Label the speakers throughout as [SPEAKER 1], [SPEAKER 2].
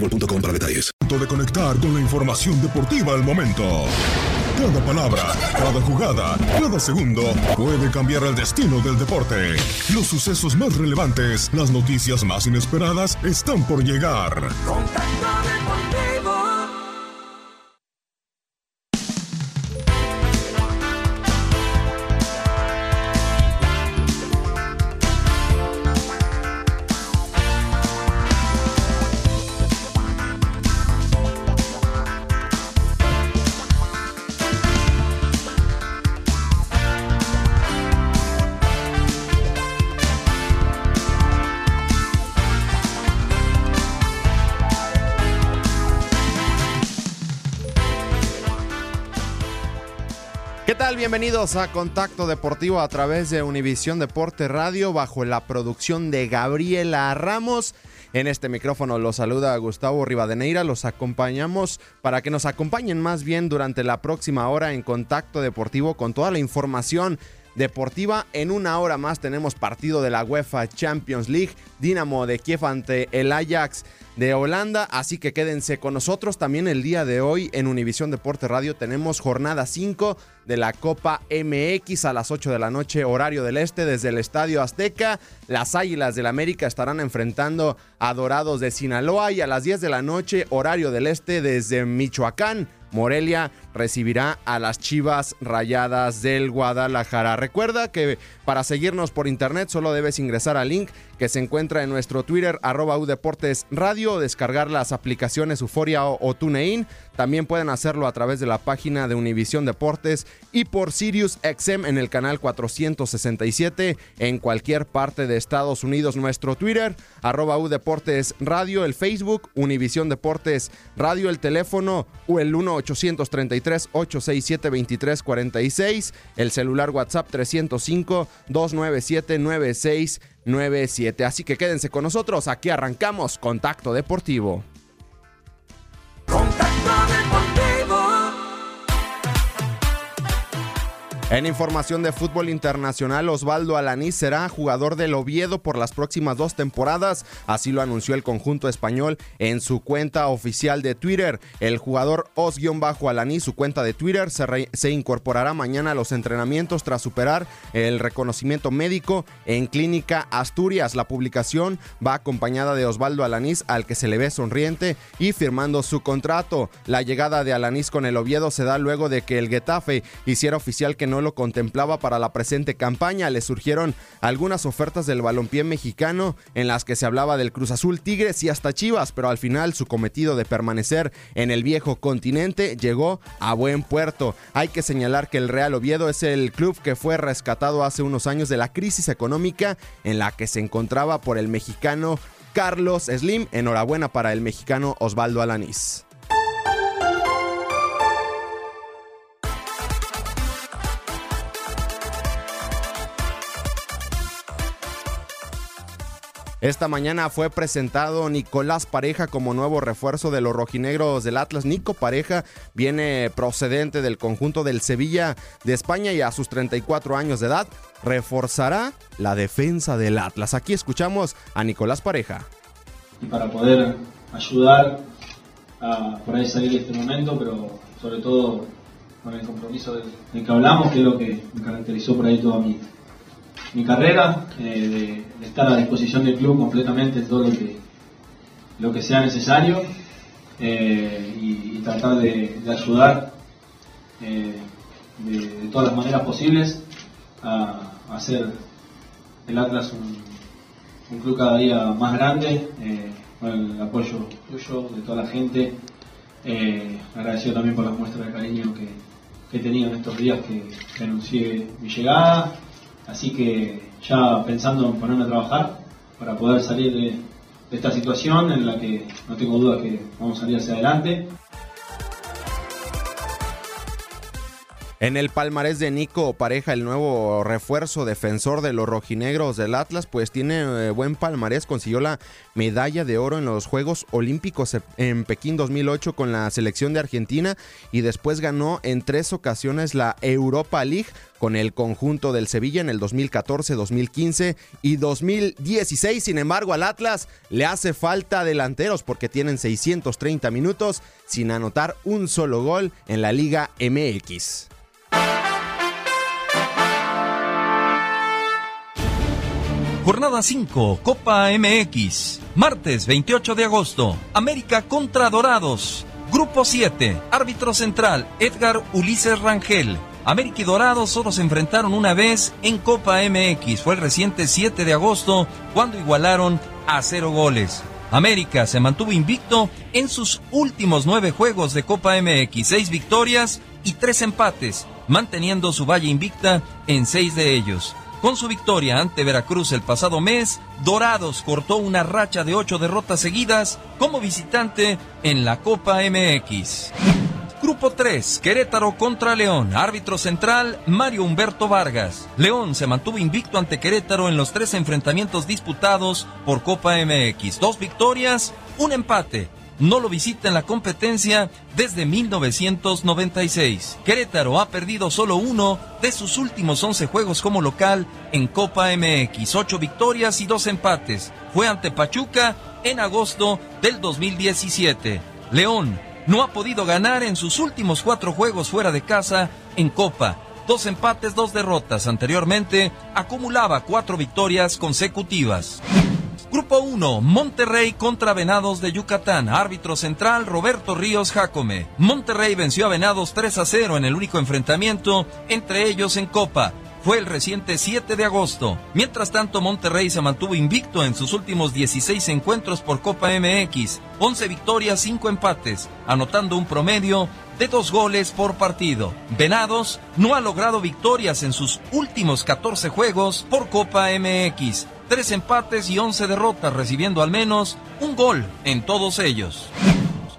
[SPEAKER 1] boostmobile.com para detalles.
[SPEAKER 2] de conectar con la información deportiva al momento. Cada palabra, cada jugada, cada segundo puede cambiar el destino del deporte. Los sucesos más relevantes, las noticias más inesperadas están por llegar.
[SPEAKER 3] Contacto Deportivo.
[SPEAKER 4] Bienvenidos a Contacto Deportivo a través de Univisión Deporte Radio bajo la producción de Gabriela Ramos. En este micrófono los saluda Gustavo Rivadeneira. Los acompañamos para que nos acompañen más bien durante la próxima hora en Contacto Deportivo con toda la información deportiva. En una hora más tenemos partido de la UEFA Champions League, Dinamo de Kiev ante el Ajax de Holanda, así que quédense con nosotros también el día de hoy en Univisión Deporte Radio tenemos jornada 5 de la Copa MX a las 8 de la noche horario del este desde el Estadio Azteca. Las Águilas del América estarán enfrentando a Dorados de Sinaloa y a las 10 de la noche horario del este desde Michoacán. Morelia recibirá a las Chivas Rayadas del Guadalajara. Recuerda que para seguirnos por internet solo debes ingresar al link que se encuentra en nuestro Twitter arroba Udeportes Radio, descargar las aplicaciones Euforia o, TuneIn. También pueden hacerlo a través de la página de Univisión Deportes y por Sirius XM en el canal 467 en cualquier parte de Estados Unidos. Nuestro Twitter arroba Udeportes Radio, el Facebook Univisión Deportes Radio, el teléfono o el 1 833 867 2346 el celular WhatsApp 305 297 9697. Así que quédense con nosotros, aquí arrancamos Contacto Deportivo. En información de fútbol internacional, Osvaldo Alaní será jugador del Oviedo por las próximas dos temporadas, así lo anunció el conjunto español en su cuenta oficial de Twitter. El jugador Os-Alaní, su cuenta de Twitter, se, se incorporará mañana a los entrenamientos tras superar el reconocimiento médico en Clínica Asturias. La publicación va acompañada de Osvaldo Alanís, al que se le ve sonriente y firmando su contrato. La llegada de Alanís con el Oviedo se da luego de que el Getafe hiciera oficial que no no lo contemplaba para la presente campaña. Le surgieron algunas ofertas del balompié mexicano en las que se hablaba del Cruz Azul Tigres y hasta Chivas, pero al final su cometido de permanecer en el viejo continente llegó a buen puerto. Hay que señalar que el Real Oviedo es el club que fue rescatado hace unos años de la crisis económica en la que se encontraba por el mexicano Carlos Slim. Enhorabuena para el mexicano Osvaldo Alanís. Esta mañana fue presentado Nicolás Pareja como nuevo refuerzo de los rojinegros del Atlas. Nico Pareja viene procedente del conjunto del Sevilla de España y a sus 34 años de edad reforzará la defensa del Atlas. Aquí escuchamos a Nicolás Pareja.
[SPEAKER 5] Y para poder ayudar a por ahí salir de este momento, pero sobre todo con el compromiso del, que hablamos, que es lo que me caracterizó por ahí toda mi, mi carrera, eh, de, estar a disposición del club completamente en todo lo que, lo que sea necesario eh, y, tratar de, ayudar eh, de, todas las maneras posibles a, hacer el Atlas un, club cada día más grande, con el apoyo tuyo, de toda la gente. Agradecido también por las muestras de cariño que, que he tenido en estos días que anuncié mi llegada. Así que ya pensando en ponerme a trabajar para poder salir de, esta situación en la que no tengo duda que vamos a salir hacia adelante.
[SPEAKER 4] En el palmarés de Nico Pareja, el nuevo refuerzo defensor de los rojinegros del Atlas, pues tiene eh, buen palmarés. Consiguió la medalla de oro en los Juegos Olímpicos en Pekín 2008 con la selección de Argentina y después ganó en tres ocasiones la Europa League con el conjunto del Sevilla en el 2014, 2015 y 2016. Sin embargo, al Atlas le hace falta delanteros porque tienen 630 minutos sin anotar un solo gol en la Liga MX.
[SPEAKER 6] Jornada 5, Copa MX. Martes 28 de agosto. América contra Dorados. Grupo 7. Árbitro central, Edgar Ulises Rangel. América y Dorados solo se enfrentaron una vez en Copa MX. Fue el reciente 7 de agosto cuando igualaron a cero goles. América se mantuvo invicto en sus últimos nueve juegos de Copa MX, seis victorias y tres empates, manteniendo su valla invicta en seis de ellos. Con su victoria ante Veracruz el pasado mes, Dorados cortó una racha de ocho derrotas seguidas como visitante en la Copa MX. Grupo 3, Querétaro contra León. Árbitro central, Mario Humberto Vargas. León se mantuvo invicto ante Querétaro en los tres enfrentamientos disputados por Copa MX. Dos victorias, un empate. No lo visita en la competencia desde 1996. Querétaro ha perdido solo uno de sus últimos 11 juegos como local en Copa MX. Ocho victorias y dos empates. Fue ante Pachuca en agosto del 2017. León no ha podido ganar en sus últimos cuatro juegos fuera de casa en Copa. Dos empates, dos derrotas. Anteriormente acumulaba cuatro victorias consecutivas. Grupo 1, Monterrey contra Venados de Yucatán. Árbitro central, Roberto Ríos Jacome. Monterrey venció a Venados 3 a 0 en el único enfrentamiento entre ellos en Copa. Fue el reciente 7 de agosto. Mientras tanto, Monterrey se mantuvo invicto en sus últimos 16 encuentros por Copa MX. 11 victorias, 5 empates, anotando un promedio de dos goles por partido. Venados no ha logrado victorias en sus últimos 14 juegos por Copa MX. Tres empates y 11 derrotas, recibiendo al menos un gol en todos ellos.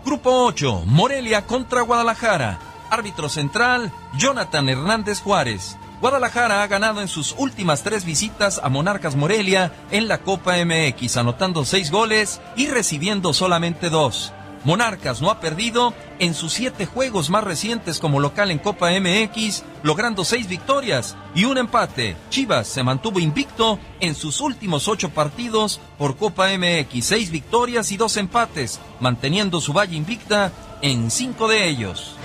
[SPEAKER 6] Grupo 8, Morelia contra Guadalajara. Árbitro central, Jonathan Hernández Juárez. Guadalajara ha ganado en sus últimas tres visitas a Monarcas Morelia en la Copa MX, anotando seis goles y recibiendo solamente dos. Monarcas no ha perdido en sus siete juegos más recientes como local en Copa MX, logrando seis victorias y un empate. Chivas se mantuvo invicto en sus últimos ocho partidos por Copa MX, seis victorias y dos empates, manteniendo su valla invicta en cinco de ellos.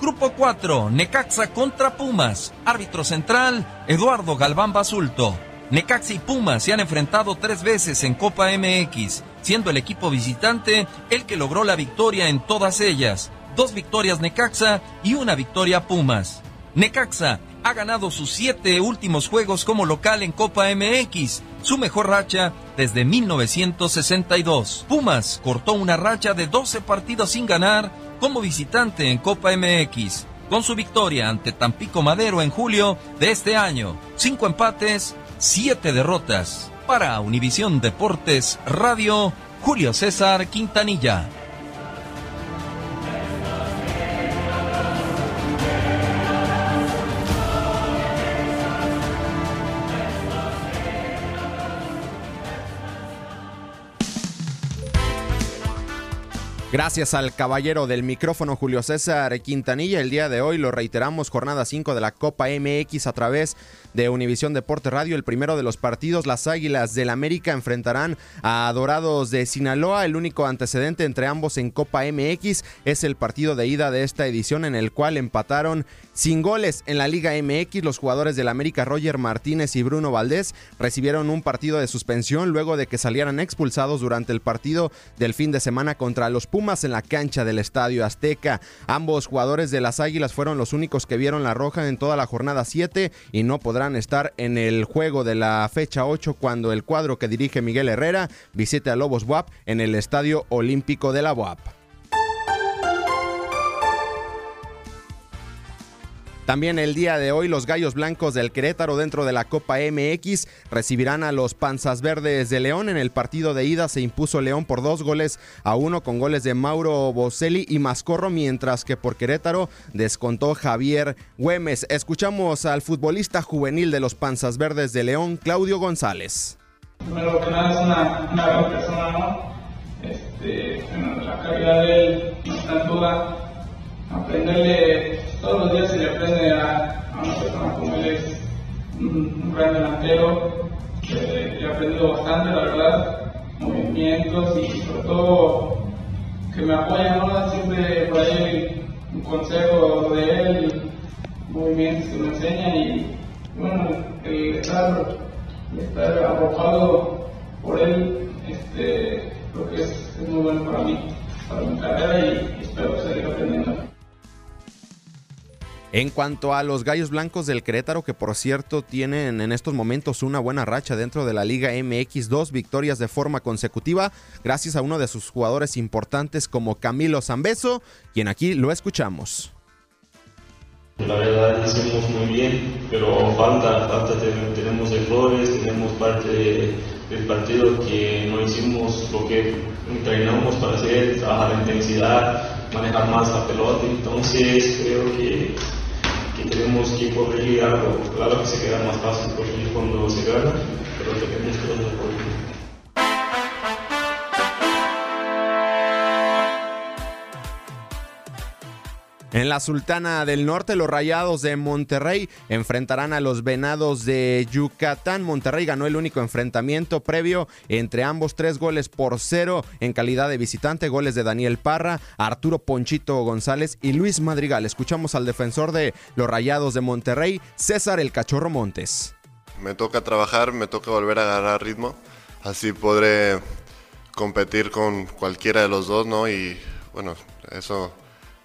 [SPEAKER 6] Grupo 4, Necaxa contra Pumas. Árbitro central, Eduardo Galván Basulto. Necaxa y Pumas se han enfrentado tres veces en Copa MX, siendo el equipo visitante el que logró la victoria en todas ellas. Dos victorias Necaxa y una victoria Pumas. Necaxa ha ganado sus siete últimos juegos como local en Copa MX, su mejor racha desde 1962. Pumas cortó una racha de 12 partidos sin ganar como visitante en Copa MX, con su victoria ante Tampico Madero en julio de este año. Cinco empates, siete derrotas. Para Univisión Deportes Radio, Julio César Quintanilla.
[SPEAKER 4] Gracias al caballero del micrófono Julio César Quintanilla. El día de hoy lo reiteramos, jornada 5 de la Copa MX a través de Univisión Deporte Radio. El primero de los partidos, las Águilas del América enfrentarán a Dorados de Sinaloa. El único antecedente entre ambos en Copa MX es el partido de ida de esta edición en el cual empataron sin goles en la Liga MX. Los jugadores del América, Roger Martínez y Bruno Valdés, recibieron un partido de suspensión luego de que salieran expulsados durante el partido del fin de semana contra los Pumas en la cancha del Estadio Azteca. Ambos jugadores de las Águilas fueron los únicos que vieron la roja en toda la jornada 7 y no podrán estar en el juego de la fecha 8 cuando el cuadro que dirige Miguel Herrera visite a Lobos WAP en el Estadio Olímpico de la WAP. También el día de hoy los Gallos Blancos del Querétaro dentro de la Copa MX recibirán a los Panzas Verdes de León. En el partido de ida se impuso León por dos goles a uno con goles de Mauro Boselli y Mascorro, mientras que por Querétaro descontó Javier Güemes. Escuchamos al futbolista juvenil de los Panzas Verdes de León, Claudio González.
[SPEAKER 7] Es una, persona, ¿no? Este, bueno, la calidad de él está duda. Aprenderle, todos los días se le aprende a, una persona como él es un, gran delantero. Eh, le he aprendido bastante, la verdad, movimientos y sobre todo que me apoya, ¿no? Siempre por ahí un consejo de él, movimientos que me enseña y bueno, el estar, el estar arropado por él, este, creo que es, es muy bueno para mí, para mi carrera y espero seguir aprendiendo.
[SPEAKER 4] En cuanto a los Gallos Blancos del Querétaro, que por cierto tienen en estos momentos una buena racha dentro de la Liga MX, dos victorias de forma consecutiva, gracias a uno de sus jugadores importantes como Camilo Zambeso, quien aquí lo escuchamos.
[SPEAKER 8] La verdad hicimos muy bien, pero falta, falta, tenemos errores, tenemos parte del partido que no hicimos lo que entrenamos para hacer, trabajar intensidad, manejar más la pelota, entonces creo que tenemos que corregir algo. Claro que se queda más fácil corregir cuando se gana, pero tenemos que corregir.
[SPEAKER 4] En la Sultana del Norte, los Rayados de Monterrey enfrentarán a los Venados de Yucatán. Monterrey ganó el único enfrentamiento previo entre ambos, tres goles por cero en calidad de visitante, goles de Daniel Parra, Arturo Ponchito González y Luis Madrigal. Escuchamos al defensor de los Rayados de Monterrey, César el Cachorro Montes.
[SPEAKER 9] Me toca trabajar, me toca volver a agarrar ritmo, así podré competir con cualquiera de los dos, ¿no? Y bueno, eso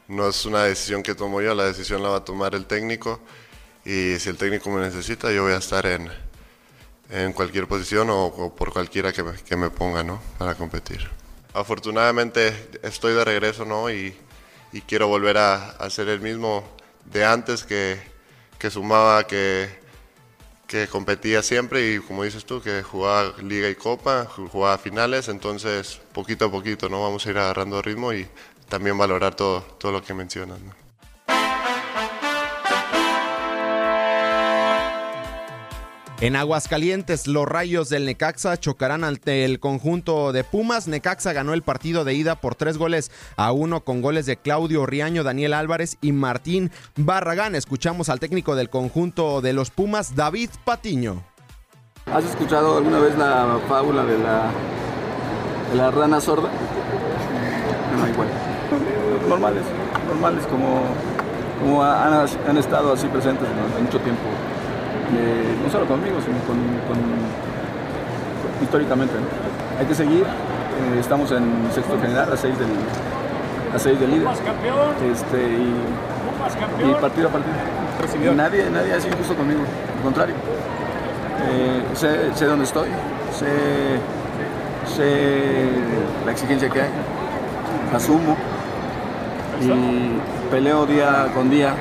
[SPEAKER 9] no es una decisión que tomo yo, la decisión la va a tomar el técnico y si el técnico me necesita yo voy a estar en, en cualquier posición o, por cualquiera que me, que me ponga ¿no? para competir. Afortunadamente estoy de regreso ¿no? y, y quiero volver a, a, ser el mismo de antes que, que sumaba, que, que competía siempre y como dices tú, que jugaba liga y copa, jugaba finales, entonces poquito a poquito no vamos a ir agarrando ritmo y también valorar todo, todo lo que mencionas. ¿no?
[SPEAKER 4] En Aguascalientes, los rayos del Necaxa chocarán ante el conjunto de Pumas. Necaxa ganó el partido de ida por tres goles a uno con goles de Claudio Riaño, Daniel Álvarez y Martín Barragán. Escuchamos al técnico del conjunto de los Pumas, David Patiño.
[SPEAKER 10] ¿Has escuchado alguna vez la fábula de la, de la rana sorda? No, igual. Normales, normales como, como han, han estado así presentes durante mucho tiempo. Eh, no solo conmigo, sino con, con, con históricamente. ¿no? Hay que seguir. Eh, estamos en sexto general, a seis del, a seis del líder. Este, y, y partido a partido. Nadie, nadie ha sido injusto conmigo, al contrario. Eh, sé, sé dónde estoy, sé, sé la exigencia que hay, asumo y peleo día con día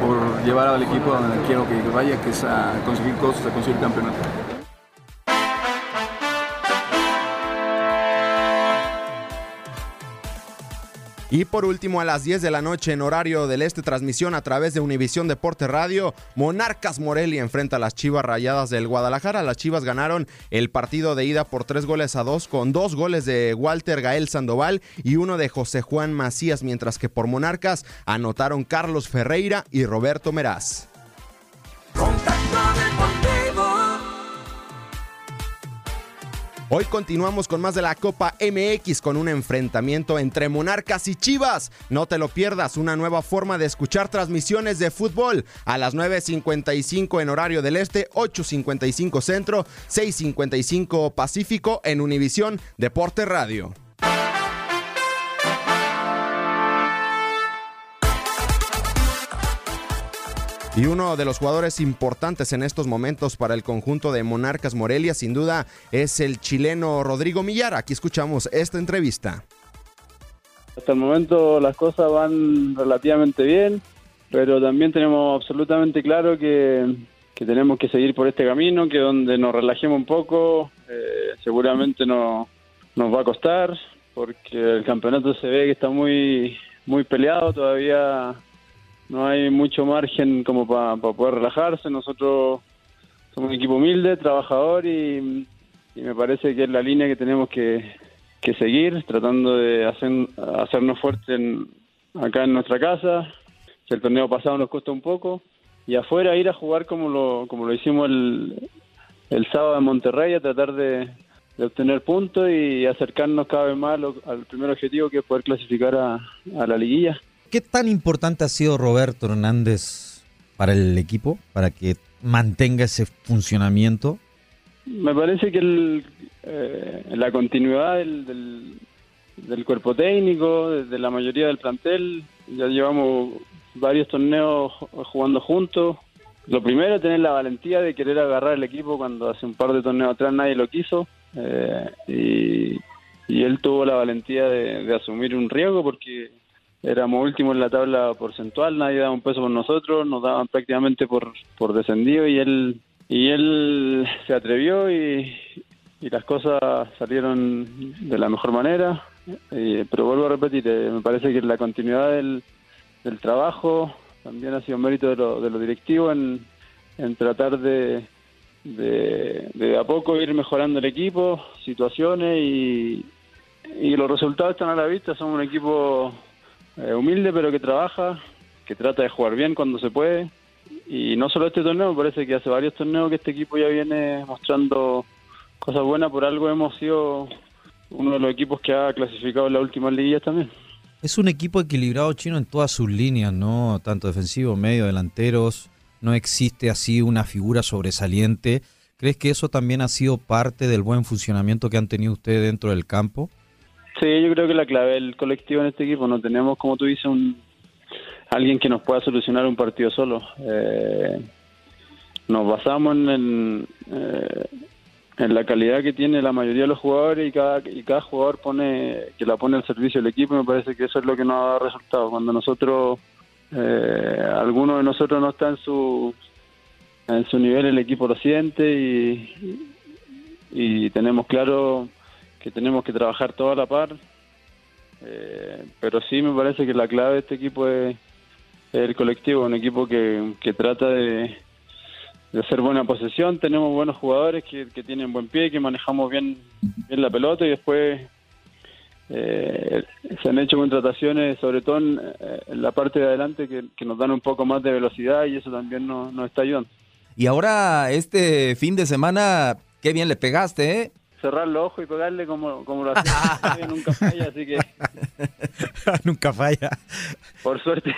[SPEAKER 10] por llevar al equipo donde quiero que vaya, que es a conseguir cosas, a conseguir campeonato.
[SPEAKER 4] Y por último, a las 10 de la noche en horario del este, transmisión a través de Univisión Deporte Radio, Monarcas Morelia enfrenta a las Chivas Rayadas del Guadalajara. Las Chivas ganaron el partido de ida por tres goles a dos, con dos goles de Walter Gael Sandoval y uno de José Juan Macías, mientras que por Monarcas anotaron Carlos Ferreira y Roberto Meraz. Hoy continuamos con más de la Copa MX con un enfrentamiento entre Monarcas y Chivas. No te lo pierdas, una nueva forma de escuchar transmisiones de fútbol a las 9.55 en horario del Este, 8.55 Centro, 6.55 Pacífico en Univisión Deporte Radio. Y uno de los jugadores importantes en estos momentos para el conjunto de Monarcas Morelia, sin duda, es el chileno Rodrigo Millar. Aquí escuchamos esta entrevista.
[SPEAKER 11] Hasta el momento las cosas van relativamente bien, pero también tenemos absolutamente claro que, que tenemos que seguir por este camino, que donde nos relajemos un poco, eh, seguramente no, nos va a costar, porque el campeonato se ve que está muy, muy peleado, todavía no hay mucho margen como para poder relajarse. Nosotros somos un equipo humilde, trabajador y, me parece que es la línea que tenemos que, seguir, tratando de hacer, hacernos fuertes acá en nuestra casa. Que el torneo pasado nos costó un poco y afuera ir a jugar como lo, como lo hicimos el, el sábado en Monterrey, a tratar de, obtener puntos y acercarnos cada vez más al primer objetivo que es poder clasificar a la liguilla.
[SPEAKER 12] ¿Qué tan importante ha sido Roberto Hernández para el equipo, para que mantenga ese funcionamiento?
[SPEAKER 11] Me parece que el, eh, la continuidad del, del, cuerpo técnico, de, la mayoría del plantel, ya llevamos varios torneos ju- jugando juntos. Lo primero, tener la valentía de querer agarrar el equipo cuando hace un par de torneos atrás nadie lo quiso. eh, y, él tuvo la valentía de asumir un riesgo porque éramos últimos en la tabla porcentual, nadie daba un peso por nosotros, nos daban prácticamente por, por descendido y él y él se atrevió y, y las cosas salieron de la mejor manera. Eh, pero vuelvo a repetir, eh, me parece que la continuidad del, del trabajo también ha sido mérito de, lo- de los directivos en, en tratar de, de, de a poco ir mejorando el equipo, situaciones y, y los resultados están a la vista. Somos un equipo eh, humilde pero que trabaja, que trata de jugar bien cuando se puede. Y no solo este torneo, me parece que hace varios torneos que este equipo ya viene mostrando cosas buenas. Por algo hemos sido uno de los equipos que ha clasificado en las últimas liguillas también.
[SPEAKER 12] Es un equipo equilibrado chino en todas sus líneas, ¿no? Tanto defensivo, medio, delanteros. No existe así una figura sobresaliente. ¿Crees que eso también ha sido parte del buen funcionamiento que han tenido ustedes dentro del campo?
[SPEAKER 11] Sí, yo creo que la clave del colectivo en este equipo, no tenemos, como tú dices, un, alguien que nos pueda solucionar un partido solo. Eh, nos basamos en, eh, en la calidad que tiene la mayoría de los jugadores y cada, y cada jugador pone que la pone al servicio del equipo. y Me parece que eso es lo que nos ha dado resultados. Cuando nosotros, eh, alguno de nosotros no está en su en su nivel, el equipo lo siente y, y tenemos claro que tenemos que trabajar toda la par. Eh, pero sí me parece que la clave de este equipo es, el colectivo, un equipo que, que trata de, de hacer buena posesión. Tenemos buenos jugadores que, que tienen buen pie, que manejamos bien, bien la pelota y después eh, se han hecho contrataciones, sobre todo en, en la parte de adelante, que, que nos dan un poco más de velocidad y eso también nos, nos está ayudando.
[SPEAKER 13] Y ahora, este fin de semana, qué bien le pegaste, ¿eh?
[SPEAKER 11] Cerrar los ojos y pegarle como, como lo hacemos, nunca falla, así que
[SPEAKER 12] Nunca falla.
[SPEAKER 11] por suerte,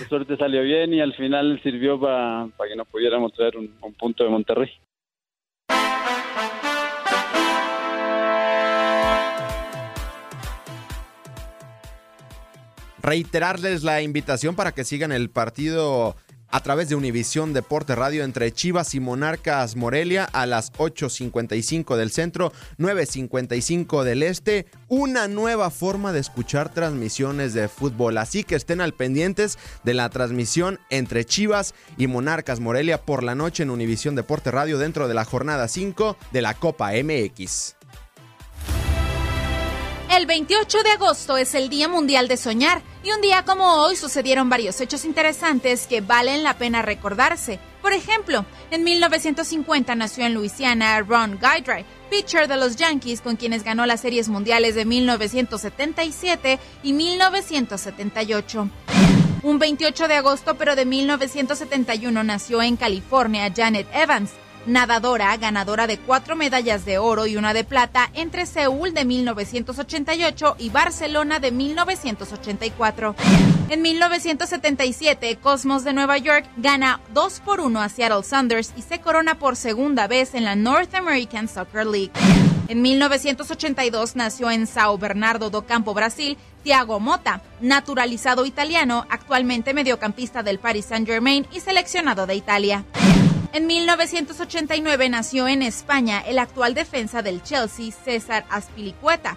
[SPEAKER 11] por suerte salió bien y al final sirvió para que nos pudiéramos traer un, un punto de Monterrey.
[SPEAKER 4] Reiterarles la invitación para que sigan el partido a través de Univisión Deporte Radio entre Chivas y Monarcas Morelia a las 8.55 del centro, 9.55 del este. Una nueva forma de escuchar transmisiones de fútbol. Así que estén al pendientes de la transmisión entre Chivas y Monarcas Morelia por la noche en Univisión Deporte Radio dentro de la jornada 5 de la Copa MX.
[SPEAKER 14] El 28 de agosto es el Día Mundial de Soñar y un día como hoy sucedieron varios hechos interesantes que valen la pena recordarse. Por ejemplo, en 1950 nació en Luisiana Ron Guidry, pitcher de los Yankees con quienes ganó las series mundiales de 1977 y 1978. Un 28 de agosto pero de 1971 nació en California Janet Evans nadadora ganadora de cuatro medallas de oro y una de plata entre Seúl de 1988 y Barcelona de 1984. En 1977, Cosmos de Nueva York gana 2 por 1 a Seattle Sounders y se corona por segunda vez en la North American Soccer League. En 1982 nació en Sao Bernardo do Campo, Brasil, Thiago Motta, naturalizado italiano, actualmente mediocampista del Paris Saint-Germain y seleccionado de Italia. En 1989 nació en España el actual defensa del Chelsea, César Aspilicueta.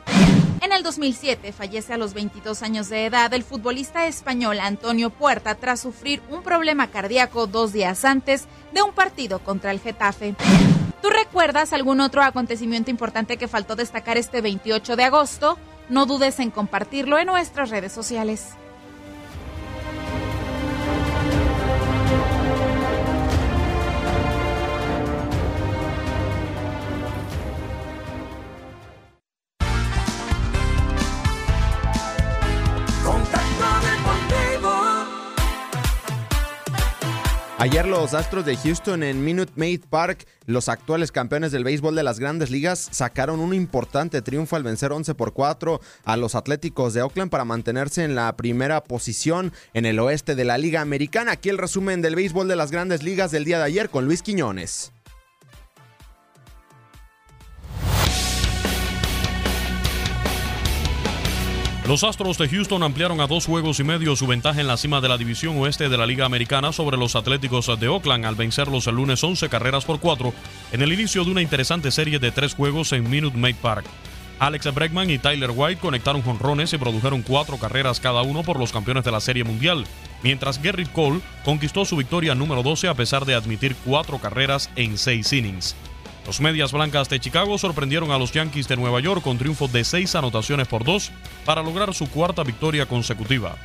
[SPEAKER 14] En el 2007 fallece a los 22 años de edad el futbolista español Antonio Puerta tras sufrir un problema cardíaco dos días antes de un partido contra el Getafe. ¿Tú recuerdas algún otro acontecimiento importante que faltó destacar este 28 de agosto? No dudes en compartirlo en nuestras redes sociales.
[SPEAKER 4] Ayer los Astros de Houston en Minute Maid Park, los actuales campeones del béisbol de las grandes ligas, sacaron un importante triunfo al vencer 11 por 4 a los Atléticos de Oakland para mantenerse en la primera posición en el oeste de la Liga Americana. Aquí el resumen del béisbol de las grandes ligas del día de ayer con Luis Quiñones.
[SPEAKER 15] Los Astros de Houston ampliaron a dos juegos y medio su ventaja en la cima de la división oeste de la Liga Americana sobre los Atléticos de Oakland al vencerlos el lunes 11 carreras por cuatro en el inicio de una interesante serie de tres juegos en Minute Maid Park. Alex Bregman y Tyler White conectaron jonrones y produjeron cuatro carreras cada uno por los campeones de la Serie Mundial, mientras Gerrit Cole conquistó su victoria número 12 a pesar de admitir cuatro carreras en seis innings. Los Medias Blancas de Chicago sorprendieron a los Yankees de Nueva York con triunfo de seis anotaciones por dos para lograr su cuarta victoria consecutiva.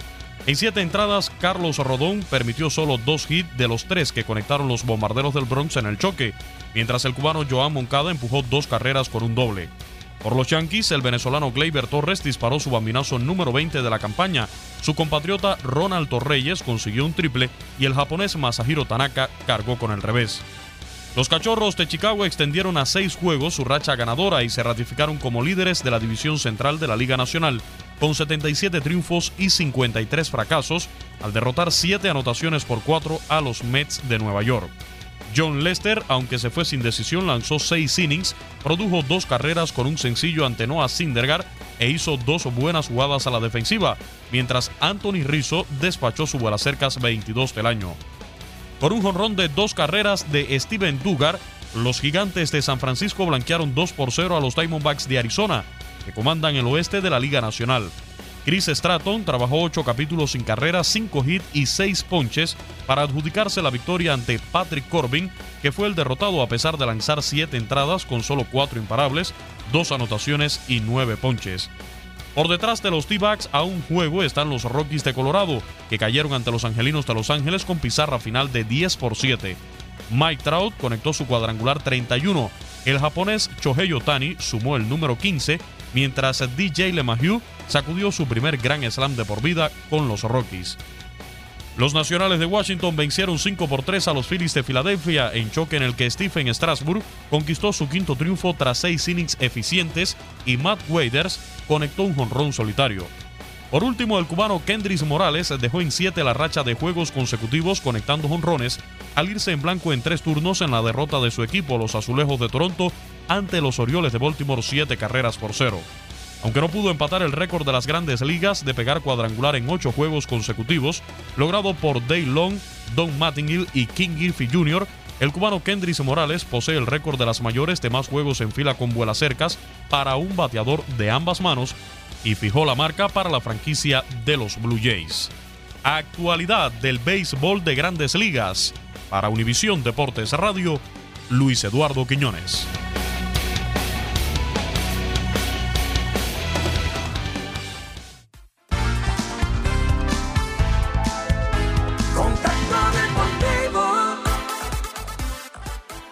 [SPEAKER 15] En siete entradas, Carlos Rodón permitió solo dos hits de los tres que conectaron los bombarderos del Bronx en el choque, mientras el cubano Joan Moncada empujó dos carreras con un doble. Por los Yankees, el venezolano Gleyber Torres disparó su bambinazo número 20 de la campaña. Su compatriota Ronald Torreyes consiguió un triple y el japonés Masahiro Tanaka cargó con el revés. Los Cachorros de Chicago extendieron a seis juegos su racha ganadora y se ratificaron como líderes de la división central de la Liga Nacional, con 77 triunfos y 53 fracasos, al derrotar 7 anotaciones por 4 a los Mets de Nueva York. John Lester, aunque se fue sin decisión, lanzó 6 innings, produjo dos carreras con un sencillo ante Noah Syndergaard e hizo dos buenas jugadas a la defensiva, mientras Anthony Rizzo despachó su cercas 22 del año. Por un jonrón de dos carreras de Steven Dugar, los gigantes de San Francisco blanquearon 2 por 0 a los Diamondbacks de Arizona, que comandan el oeste de la Liga Nacional. Chris Stratton trabajó 8 capítulos sin carrera, 5 hits y 6 ponches para adjudicarse la victoria ante Patrick Corbin, que fue el derrotado a pesar de lanzar 7 entradas con solo 4 imparables, 2 anotaciones y 9 ponches. Por detrás de los T-Backs a un juego están los Rockies de Colorado, que cayeron ante los Angelinos de Los Ángeles con pizarra final de 10 por 7. Mike Trout conectó su cuadrangular 31. El japonés Shohei Otani sumó el número 15, mientras DJ LeMahieu sacudió su primer Grand Slam de por vida con los Rockies. Los Nacionales de Washington vencieron 5 por 3 a los Phillies de Filadelfia en choque en el que Stephen Strasburg conquistó su quinto triunfo tras seis innings eficientes y Matt Waders conectó un jonrón solitario. Por último, el cubano Kendris Morales dejó en 7 la racha de juegos consecutivos conectando jonrones al irse en blanco en tres turnos en la derrota de su equipo, los Azulejos de Toronto, ante los Orioles de Baltimore 7 carreras por cero. Aunque no pudo empatar el récord de las grandes ligas de pegar cuadrangular en ocho juegos consecutivos, logrado por Dale Long, Don Mattingly y King Griffey Jr., el cubano Kendris Morales posee el récord de las mayores de más juegos en fila con vuelas cercas para un bateador de ambas manos y fijó la marca para la franquicia de los Blue Jays. Actualidad del béisbol de grandes ligas. Para Univisión Deportes Radio, Luis Eduardo Quiñones.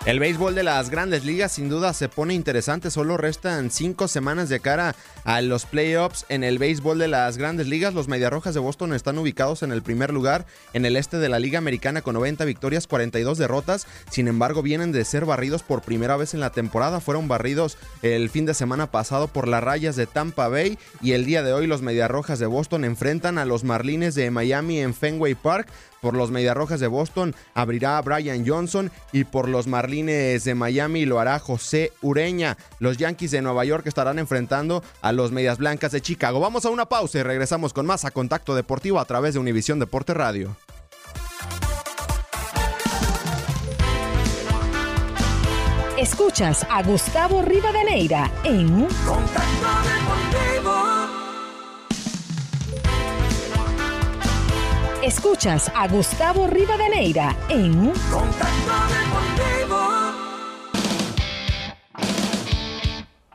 [SPEAKER 4] El béisbol de las grandes ligas sin duda se pone interesante, solo restan cinco semanas de cara a los playoffs en el béisbol de las grandes ligas. Los Mediarrojas de Boston están ubicados en el primer lugar en el este de la Liga Americana con 90 victorias, 42 derrotas. Sin embargo, vienen de ser barridos por primera vez en la temporada. Fueron barridos el fin de semana pasado por las rayas de Tampa Bay y el día de hoy los Mediarrojas de Boston enfrentan a los Marlines de Miami en Fenway Park. Por los Mediarrojas de Boston abrirá Brian Johnson y por los Marlines de Miami lo hará José Ureña. Los Yankees de Nueva York estarán enfrentando a los Medias Blancas de Chicago. Vamos a una pausa y regresamos con más a Contacto Deportivo a través de Univisión Deporte Radio.
[SPEAKER 16] Escuchas a Gustavo Rivadeneira en
[SPEAKER 3] Contacto
[SPEAKER 16] Escuchas a Gustavo Rivadeneira en
[SPEAKER 3] Contacto Deportivo.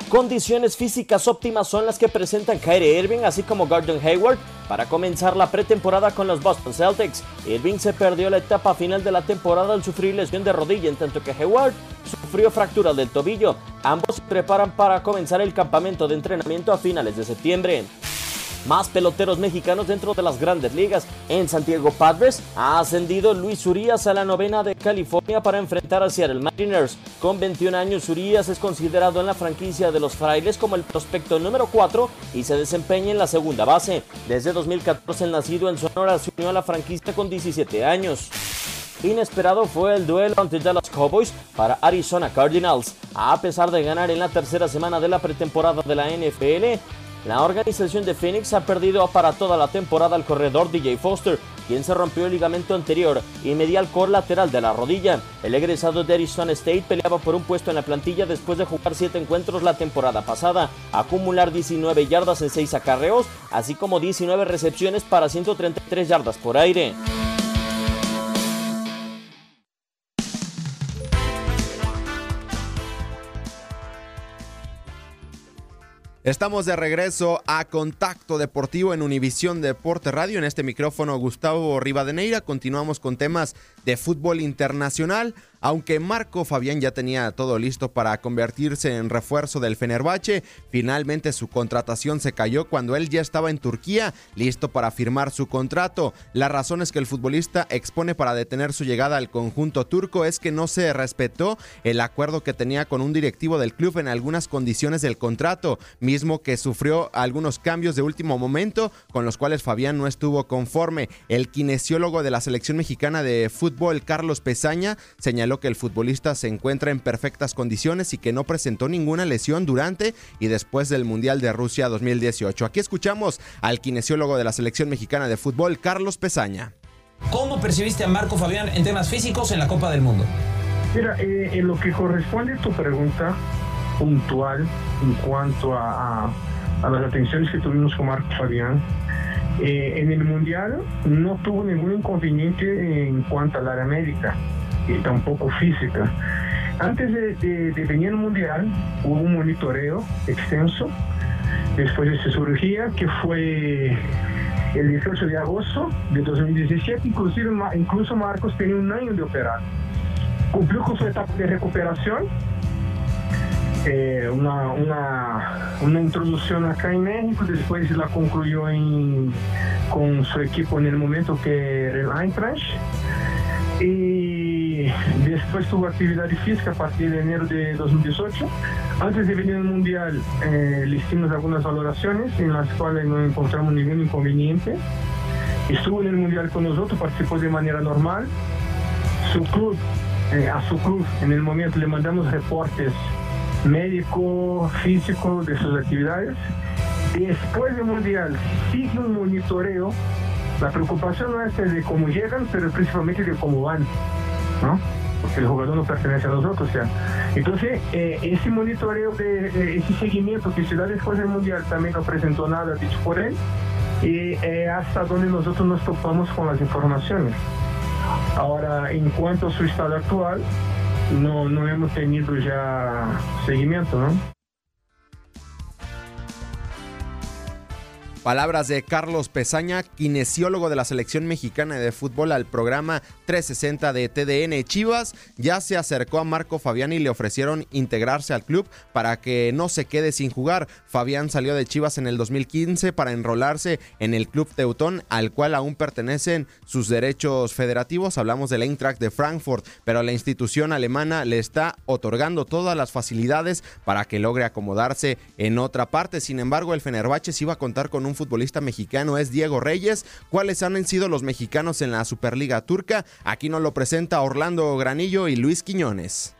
[SPEAKER 17] Condiciones físicas óptimas son las que presentan Kyrie Irving así como Gordon Hayward para comenzar la pretemporada con los Boston Celtics. Irving se perdió la etapa final de la temporada al sufrir lesión de rodilla, en tanto que Hayward sufrió fractura del tobillo. Ambos se preparan para comenzar el campamento de entrenamiento a finales de septiembre. Más peloteros mexicanos dentro de las grandes ligas. En Santiago Padres ha ascendido Luis Urias a la novena de California para enfrentar a Seattle Mariners. Con 21 años, Urias es considerado en la franquicia de los Frailes como el prospecto número 4 y se desempeña en la segunda base. Desde 2014, el nacido en Sonora se unió a la franquicia con 17 años. Inesperado fue el duelo ante Dallas Cowboys para Arizona Cardinals. A pesar de ganar en la tercera semana de la pretemporada de la NFL, la organización de Phoenix ha perdido para toda la temporada al corredor DJ Foster, quien se rompió el ligamento anterior y medial core lateral de la rodilla. El egresado de Arizona State peleaba por un puesto en la plantilla después de jugar 7 encuentros la temporada pasada, acumular 19 yardas en 6 acarreos, así como 19 recepciones para 133 yardas por aire.
[SPEAKER 4] Estamos de regreso a Contacto Deportivo en Univisión Deporte Radio. En este micrófono Gustavo Rivadeneira. Continuamos con temas de fútbol internacional. Aunque Marco Fabián ya tenía todo listo para convertirse en refuerzo del Fenerbahce, finalmente su contratación se cayó cuando él ya estaba en Turquía, listo para firmar su contrato. La razón es que el futbolista expone para detener su llegada al conjunto turco es que no se respetó el acuerdo que tenía con un directivo del club en algunas condiciones del contrato, mismo que sufrió algunos cambios de último momento con los cuales Fabián no estuvo conforme. El kinesiólogo de la selección mexicana de fútbol, Carlos Pesaña, señaló que el futbolista se encuentra en perfectas condiciones y que no presentó ninguna lesión durante y después del Mundial de Rusia 2018. Aquí escuchamos al kinesiólogo de la selección mexicana de fútbol, Carlos Pesaña.
[SPEAKER 18] ¿Cómo percibiste a Marco Fabián en temas físicos en la Copa del Mundo?
[SPEAKER 19] Mira, eh, en lo que corresponde a tu pregunta puntual en cuanto a, a- a las atenciones que tuvimos con Marco Fabián, eh, en el Mundial no tuvo ningún inconveniente en cuanto al área médica y tampoco física. Antes de, venir al Mundial hubo un monitoreo extenso después de su cirugía que fue el 18 de agosto de 2017, inclusive incluso Marcos tenía un año de operar. Cumplió con su etapa de recuperación, eh, una, una, introducción acá en México, después la concluyó en- con su equipo en el momento que era el Eintracht y después tuvo actividad física a partir de enero de 2018. Antes de venir al Mundial eh, le hicimos algunas valoraciones en las cuales no encontramos ningún inconveniente. Estuvo en el Mundial con nosotros, participó de manera normal. Su club, eh, a su club en el momento le mandamos reportes médico, físico de sus actividades Después del Mundial sigue un monitoreo. La preocupación no es de cómo llegan, pero principalmente de cómo van, ¿no? Porque el jugador no pertenece a nosotros ya. Entonces, eh, ese monitoreo, de, de- ese seguimiento que se da después del Mundial también no presentó nada dicho por él. Y eh, hasta donde nosotros nos topamos con las informaciones. Ahora, en cuanto a su estado actual, no, no hemos tenido ya seguimiento, ¿no?
[SPEAKER 4] Palabras de Carlos Pesaña, kinesiólogo de la selección mexicana de fútbol al programa 360 de TDN Chivas, ya se acercó a Marco Fabián y le ofrecieron integrarse al club para que no se quede sin jugar. Fabián salió de Chivas en el 2015 para enrolarse en el club Teutón, al cual aún pertenecen sus derechos federativos. Hablamos del Eintracht de Frankfurt, pero la institución alemana le está otorgando todas las facilidades para que logre acomodarse en otra parte. Sin embargo, el Fenerbahce sí va a contar con un futbolista mexicano, es Diego Reyes. ¿Cuáles han sido los mexicanos en la Superliga Turca? Aquí nos lo presenta Orlando Granillo y Luis Quiñones.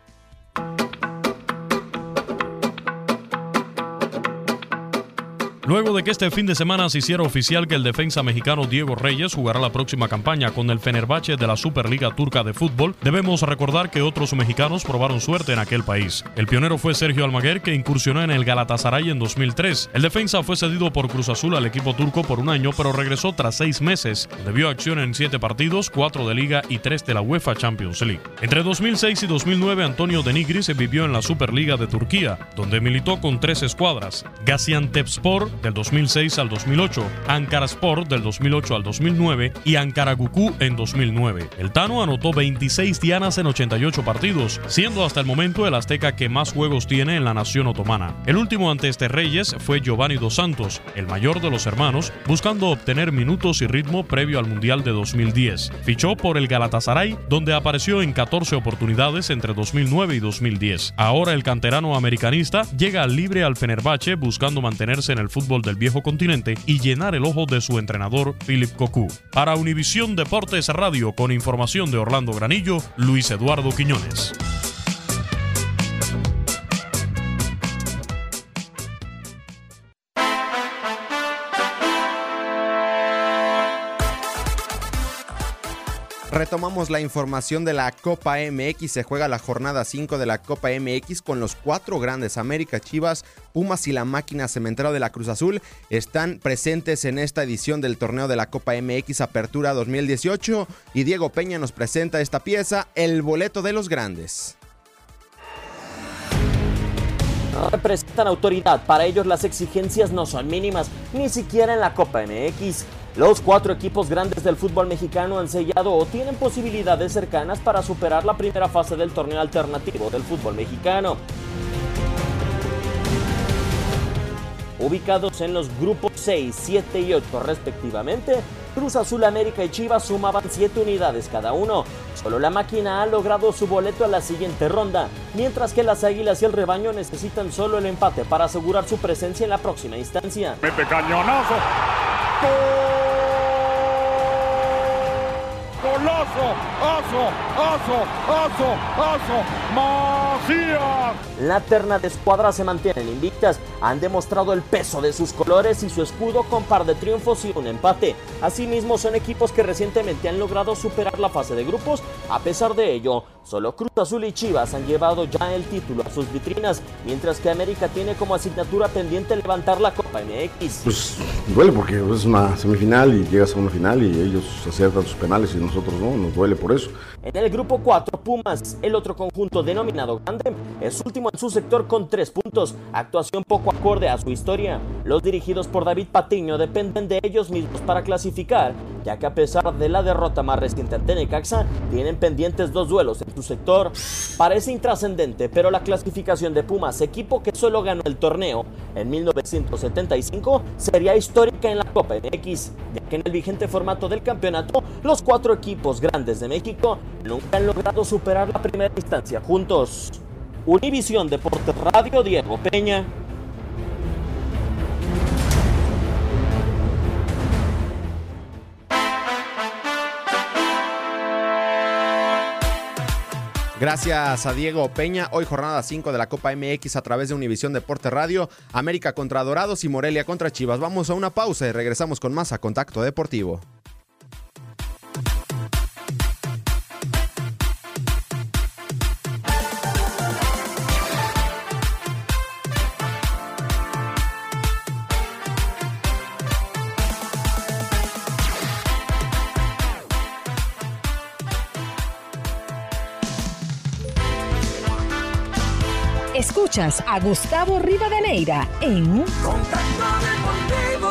[SPEAKER 15] Luego de que este fin de semana se hiciera oficial que el defensa mexicano Diego Reyes jugará la próxima campaña con el Fenerbahce de la Superliga Turca de Fútbol, debemos recordar que otros mexicanos probaron suerte en aquel país. El pionero fue Sergio Almaguer, que incursionó en el Galatasaray en 2003. El defensa fue cedido por Cruz Azul al equipo turco por un año, pero regresó tras seis meses. Debió acción en siete partidos, cuatro de Liga y tres de la UEFA Champions League. Entre 2006 y 2009, Antonio Denigri se vivió en la Superliga de Turquía, donde militó con tres escuadras: Gaziantepspor del 2006 al 2008, Ankaraspor del 2008 al 2009 y Ankaragucu en 2009. El Tano anotó 26 dianas en 88 partidos, siendo hasta el momento el azteca que más juegos tiene en la nación otomana. El último ante este Reyes fue Giovanni Dos Santos, el mayor de los hermanos, buscando obtener minutos y ritmo previo al Mundial de 2010. Fichó por el Galatasaray, donde apareció en 14 oportunidades entre 2009 y 2010. Ahora el canterano americanista llega libre al Fenerbahce buscando mantenerse en el fútbol del viejo continente y llenar el ojo de su entrenador Philip Cocu. Para Univisión Deportes Radio con información de Orlando Granillo, Luis Eduardo Quiñones.
[SPEAKER 4] Retomamos la información de la Copa MX. Se juega la jornada 5 de la Copa MX con los cuatro grandes América, Chivas, Pumas y la máquina cementera de la Cruz Azul. Están presentes en esta edición del torneo de la Copa MX Apertura 2018 y Diego Peña nos presenta esta pieza, el boleto de los grandes.
[SPEAKER 17] representan autoridad. Para ellos las exigencias no son mínimas, ni siquiera en la Copa MX. Los cuatro equipos grandes del fútbol mexicano han sellado o tienen posibilidades cercanas para superar la primera fase del torneo alternativo del fútbol mexicano. Ubicados en los grupos 6, 7 y 8 respectivamente, Cruz Azul, América y Chivas sumaban 7 unidades cada uno. Solo la máquina ha logrado su boleto a la siguiente ronda, mientras que las Águilas y el Rebaño necesitan solo el empate para asegurar su presencia en la próxima instancia.
[SPEAKER 20] Mete cañonazo. Gol! Golazo, aso, aso, aso, aso, Macías.
[SPEAKER 17] La terna de escuadras se mantienen invictas, han demostrado el peso de sus colores y su escudo con par de triunfos y un empate. Asimismo son equipos que recientemente han logrado superar la fase de grupos, a pesar de ello, solo Cruz Azul y Chivas han llevado ya el título a sus vitrinas, mientras que América tiene como asignatura pendiente levantar la Copa MX.
[SPEAKER 21] Pues duele porque es una semifinal y llegas a una final y ellos aciertan sus penales y nosotros no, nos duele por eso.
[SPEAKER 17] En el grupo 4, Pumas, el otro conjunto denominado Grande, es último en su sector con 3 puntos, actuación poco acorde a su historia. Los dirigidos por David Patiño dependen de ellos mismos para clasificar, ya que a pesar de la derrota más reciente ante Necaxa, tienen pendientes dos duelos en su sector. Parece intrascendente, pero la clasificación de Pumas, equipo que solo ganó el torneo en 1975, sería histórica en la Copa MX, que en el vigente formato del campeonato, los cuatro equipos grandes de México nunca han logrado superar la primera instancia juntos. Univisión Deportes Radio, Diego Peña.
[SPEAKER 4] Gracias a Diego Peña. Hoy jornada 5 de la Copa MX a través de Univisión Deporte Radio. América contra Dorados y Morelia contra Chivas. Vamos a una pausa y regresamos con más a Contacto Deportivo.
[SPEAKER 16] Escuchas a Gustavo Rivadeneira en
[SPEAKER 3] Contacto Deportivo.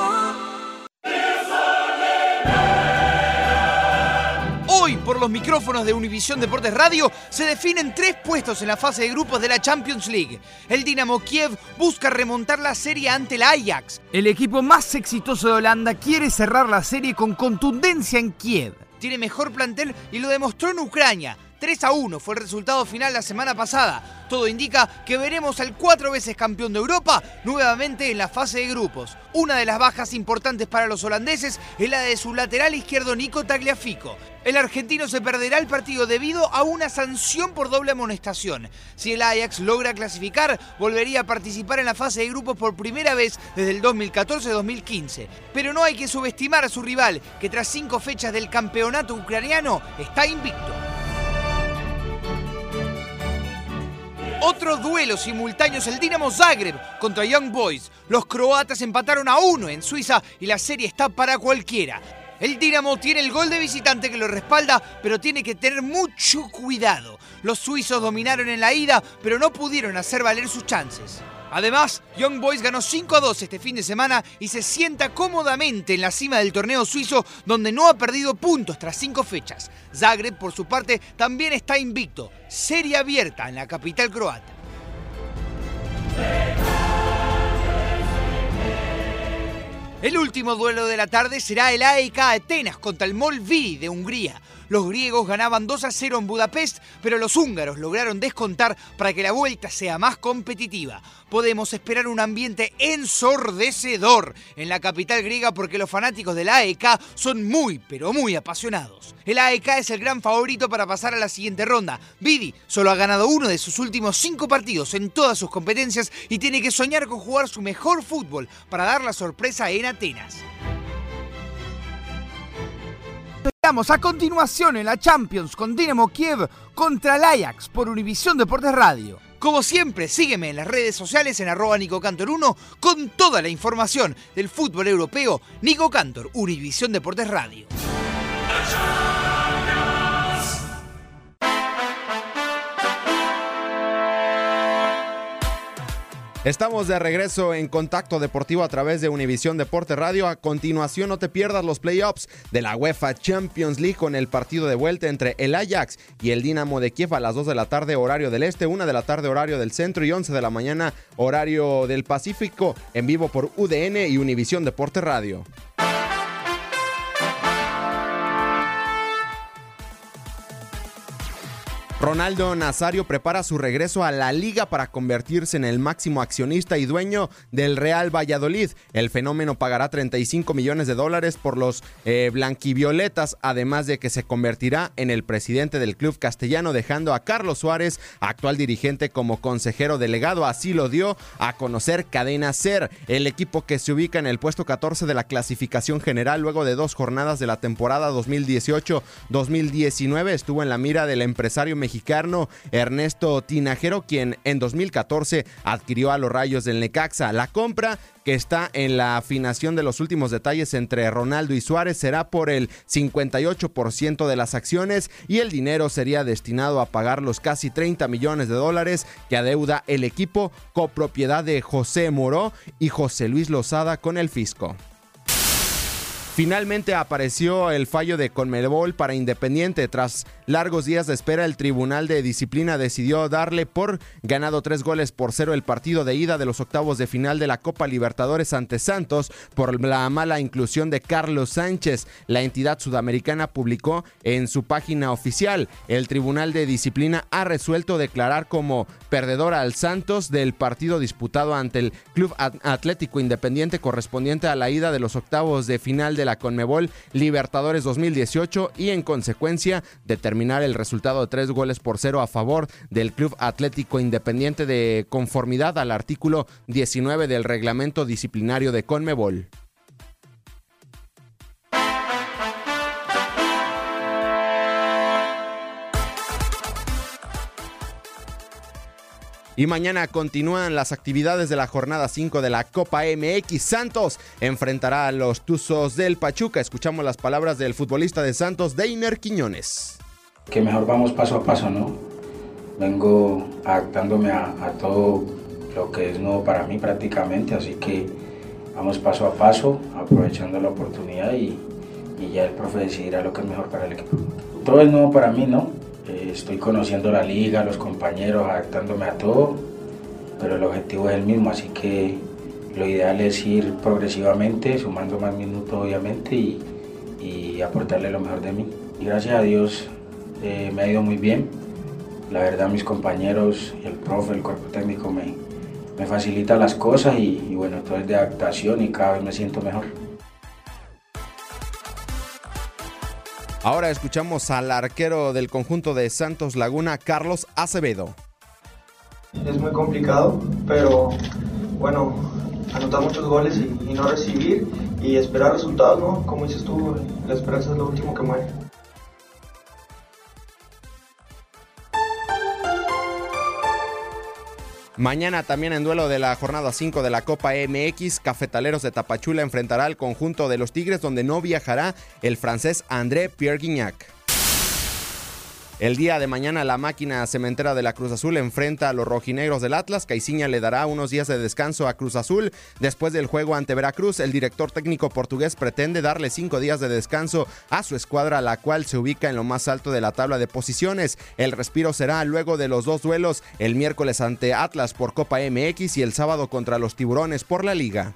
[SPEAKER 22] Hoy, por los micrófonos de Univisión Deportes Radio, se definen tres puestos en la fase de grupos de la Champions League. El Dinamo Kiev busca remontar la serie ante el Ajax. El equipo más exitoso de Holanda quiere cerrar la serie con contundencia en Kiev. Tiene mejor plantel y lo demostró en Ucrania. 3 a 1 fue el resultado final la semana pasada. Todo indica que veremos al cuatro veces campeón de Europa nuevamente en la fase de grupos. Una de las bajas importantes para los holandeses es la de su lateral izquierdo Nico Tagliafico. El argentino se perderá el partido debido a una sanción por doble amonestación. Si el Ajax logra clasificar, volvería a participar en la fase de grupos por primera vez desde el 2014-2015. Pero no hay que subestimar a su rival, que tras cinco fechas del campeonato ucraniano está invicto. Otro duelo simultáneo es el Dinamo Zagreb contra Young Boys. Los croatas empataron a uno en Suiza y la serie está para cualquiera. El Dinamo tiene el gol de visitante que lo respalda, pero tiene que tener mucho cuidado. Los suizos dominaron en la ida, pero no pudieron hacer valer sus chances. Además, Young Boys ganó 5 a 2 este fin de semana y se sienta cómodamente en la cima del torneo suizo donde no ha perdido puntos tras 5 fechas. Zagreb, por su parte, también está invicto. Serie abierta en la capital croata. El último duelo de la tarde será el AEK Atenas contra el Molviri de Hungría. Los griegos ganaban 2 a 0 en Budapest, pero los húngaros lograron descontar para que la vuelta sea más competitiva. Podemos esperar un ambiente ensordecedor en la capital griega porque los fanáticos del AEK son muy, pero muy apasionados. El AEK es el gran favorito para pasar a la siguiente ronda. Vidi solo ha ganado uno de sus últimos cinco partidos en todas sus competencias y tiene que soñar con jugar su mejor fútbol para dar la sorpresa en Atenas. A continuación en la Champions con Dinamo Kiev contra el Ajax por Univisión Deportes Radio. Como siempre, sígueme en las redes sociales en arroba Nico Cantor 1 con toda la información del fútbol europeo. Nico Cantor, Univisión Deportes Radio.
[SPEAKER 4] Estamos de regreso en Contacto Deportivo a través de Univisión Deporte Radio. A continuación, no te pierdas los playoffs de la UEFA Champions League con el partido de vuelta entre el Ajax y el Dinamo de Kiev a las 2 de la tarde, horario del este, 1 de la tarde, horario del centro y 11 de la mañana, horario del Pacífico, en vivo por UDN y Univisión Deporte Radio. Ronaldo Nazario prepara su regreso a la liga para convertirse en el máximo accionista y dueño del Real Valladolid. El fenómeno pagará 35 millones de dólares por los eh, blanquivioletas, además de que se convertirá en el presidente del club castellano, dejando a Carlos Suárez, actual dirigente, como consejero delegado. Así lo dio a conocer Cadena Ser, el equipo que se ubica en el puesto 14 de la clasificación general luego de dos jornadas de la temporada 2018-2019. Estuvo en la mira del empresario mexicano mexicano Ernesto Tinajero, quien en 2014 adquirió a los Rayos del Necaxa. La compra que está en la afinación de los últimos detalles entre Ronaldo y Suárez será por el 58% de las acciones y el dinero sería destinado a pagar los casi 30 millones de dólares que adeuda el equipo copropiedad de José Moró y José Luis Lozada con el fisco. Finalmente apareció el fallo de Conmebol para Independiente. Tras largos días de espera, el Tribunal de Disciplina decidió darle por ganado tres goles por cero el partido de ida de los octavos de final de la Copa Libertadores ante Santos por la mala inclusión de Carlos Sánchez. La entidad sudamericana publicó en su página oficial. El Tribunal de Disciplina ha resuelto declarar como perdedor al Santos del partido disputado ante el Club Atlético Independiente correspondiente a la ida de los octavos de final de la Conmebol Libertadores 2018 y en consecuencia determinar el resultado de tres goles por cero a favor del Club Atlético Independiente de conformidad al artículo 19 del reglamento disciplinario de Conmebol. Y mañana continúan las actividades de la jornada 5 de la Copa MX. Santos enfrentará a los Tuzos del Pachuca. Escuchamos las palabras del futbolista de Santos, Deiner Quiñones.
[SPEAKER 23] Que mejor vamos paso a paso, ¿no? Vengo adaptándome a, a todo lo que es nuevo para mí prácticamente, así que vamos paso a paso, aprovechando la oportunidad y, y ya el profe decidirá lo que es mejor para el equipo. Todo es nuevo para mí, ¿no? Eh, estoy conociendo la liga, los compañeros, adaptándome a todo, pero el objetivo es el mismo, así que lo ideal es ir progresivamente, sumando más minutos obviamente y, y aportarle lo mejor de mí. Y gracias a Dios eh, me ha ido muy bien. La verdad mis compañeros, el profe, el cuerpo técnico me, me facilita las cosas y, y bueno, todo es de adaptación y cada vez me siento mejor.
[SPEAKER 4] Ahora escuchamos al arquero del conjunto de Santos Laguna, Carlos Acevedo.
[SPEAKER 24] Es muy complicado, pero bueno, anotar muchos goles y, y no recibir y esperar resultados, ¿no? Como dices tú, la esperanza es lo último que muere.
[SPEAKER 4] Mañana también en duelo de la jornada 5 de la Copa MX, Cafetaleros de Tapachula enfrentará al conjunto de los Tigres donde no viajará el francés André Pierre Guignac. El día de mañana la máquina cementera de la Cruz Azul enfrenta a los rojinegros del Atlas. Caiciña le dará unos días de descanso a Cruz Azul. Después del juego ante Veracruz, el director técnico portugués pretende darle cinco días de descanso a su escuadra, la cual se ubica en lo más alto de la tabla de posiciones. El respiro será luego de los dos duelos, el miércoles ante Atlas por Copa MX y el sábado contra los Tiburones por la Liga.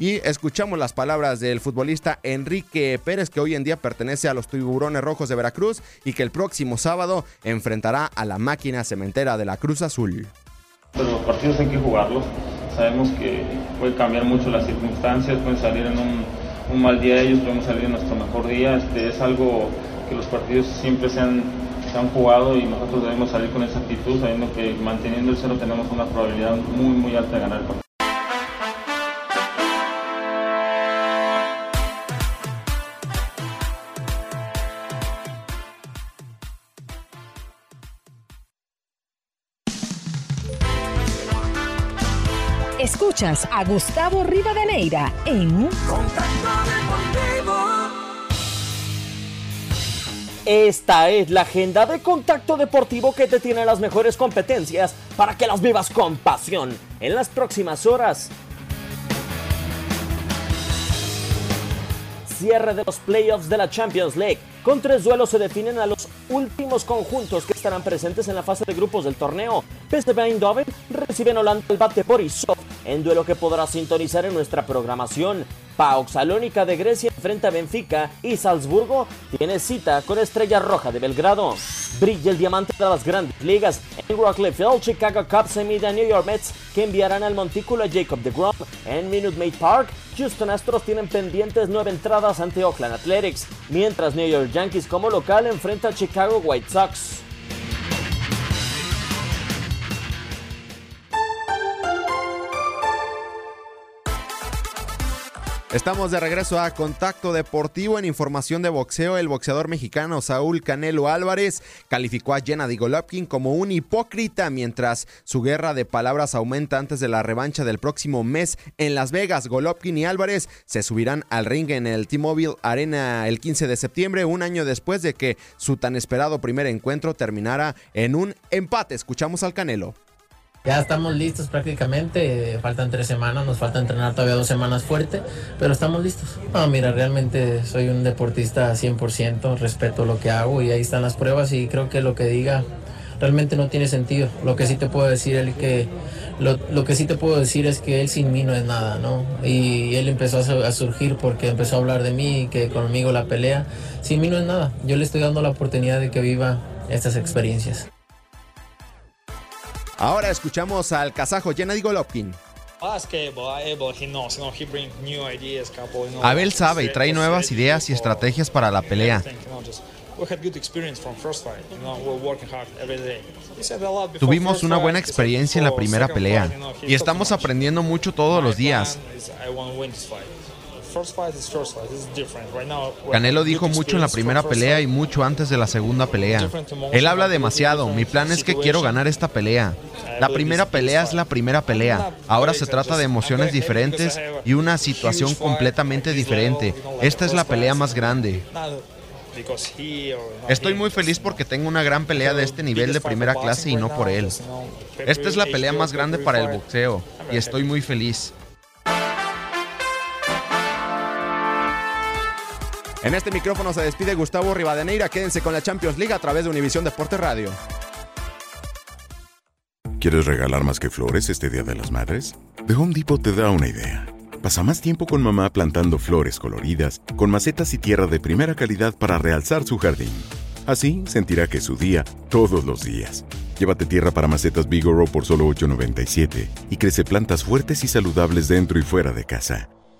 [SPEAKER 4] Y escuchamos las palabras del futbolista Enrique Pérez, que hoy en día pertenece a los Tiburones Rojos de Veracruz y que el próximo sábado enfrentará a la máquina cementera de la Cruz Azul.
[SPEAKER 8] Pero los partidos hay que jugarlos. Sabemos que puede cambiar mucho las circunstancias, pueden salir en un, un mal día ellos, podemos salir en nuestro mejor día. Este, es algo que los partidos siempre se han, se han jugado y nosotros debemos salir con esa actitud, sabiendo que manteniendo el cero tenemos una probabilidad muy, muy alta de ganar el partido.
[SPEAKER 16] Escuchas a Gustavo Rivadeneira en
[SPEAKER 17] Esta es la agenda de Contacto Deportivo que te tiene las mejores competencias para que las vivas con pasión en las próximas horas. Cierre de los playoffs de la Champions League. Con tres duelos se definen a los últimos conjuntos que estarán presentes en la fase de grupos del torneo. PSV Eindhoven recibe en Holanda el bate en duelo que podrás sintonizar en nuestra programación. PAOK Salónica de Grecia enfrenta a Benfica y Salzburgo tiene cita con Estrella Roja de Belgrado. Brilla el diamante de las grandes ligas. En Wrigley Field, Chicago Cubs se mide a New York Mets que enviarán al montículo a Jacob DeGrom. En Minute Maid Park, Houston Astros tienen pendientes nueve entradas ante Oakland Athletics, mientras New York Yankees como local enfrenta a Chicago White Sox.
[SPEAKER 4] Estamos de regreso a Contacto Deportivo en información de boxeo. El boxeador mexicano Saúl Canelo Álvarez calificó a Gennady Golovkin como un hipócrita mientras su guerra de palabras aumenta antes de la revancha del próximo mes en Las Vegas. Golovkin y Álvarez se subirán al ring en el T-Mobile Arena el 15 de septiembre, un año después de que su tan esperado primer encuentro terminara en un empate. Escuchamos al Canelo.
[SPEAKER 25] Ya estamos listos prácticamente, faltan tres semanas, nos falta entrenar todavía dos semanas fuerte, pero estamos listos. No, mira, realmente soy un deportista 100%, respeto lo que hago y ahí están las pruebas y creo que lo que diga realmente no tiene sentido. Lo que sí te puedo decir es que lo, lo, que sí te puedo decir es que él sin mí no es nada, ¿no? Y él empezó a, a surgir porque empezó a hablar de mí y que conmigo la pelea. Sin mí no es nada. Yo le estoy dando la oportunidad de que viva estas experiencias.
[SPEAKER 4] Ahora escuchamos al kazajo Gennady Golovkin.
[SPEAKER 26] Abel sabe y trae nuevas ideas y estrategias para la pelea. Tuvimos una buena experiencia en la primera pelea y estamos aprendiendo mucho todos los días. Canelo dijo mucho en la primera pelea y mucho antes de la segunda pelea. Él habla demasiado. Mi plan es que quiero ganar esta pelea. La primera pelea es la primera pelea. Ahora se trata de emociones diferentes y una situación completamente diferente. Esta es la pelea más grande. Estoy muy feliz porque tengo una gran pelea de este nivel de primera clase y no por él. Esta es la pelea más grande para el boxeo y estoy muy feliz.
[SPEAKER 4] En este micrófono se despide Gustavo Rivadeneira. Quédense con la Champions League a través de Univisión Deporte Radio.
[SPEAKER 27] ¿Quieres regalar más que flores este Día de las Madres? The Home Depot te da una idea. Pasa más tiempo con mamá plantando flores coloridas, con macetas y tierra de primera calidad para realzar su jardín. Así sentirá que es su día todos los días. Llévate tierra para macetas Bigoro por solo $8.97 y crece plantas fuertes y saludables dentro y fuera de casa.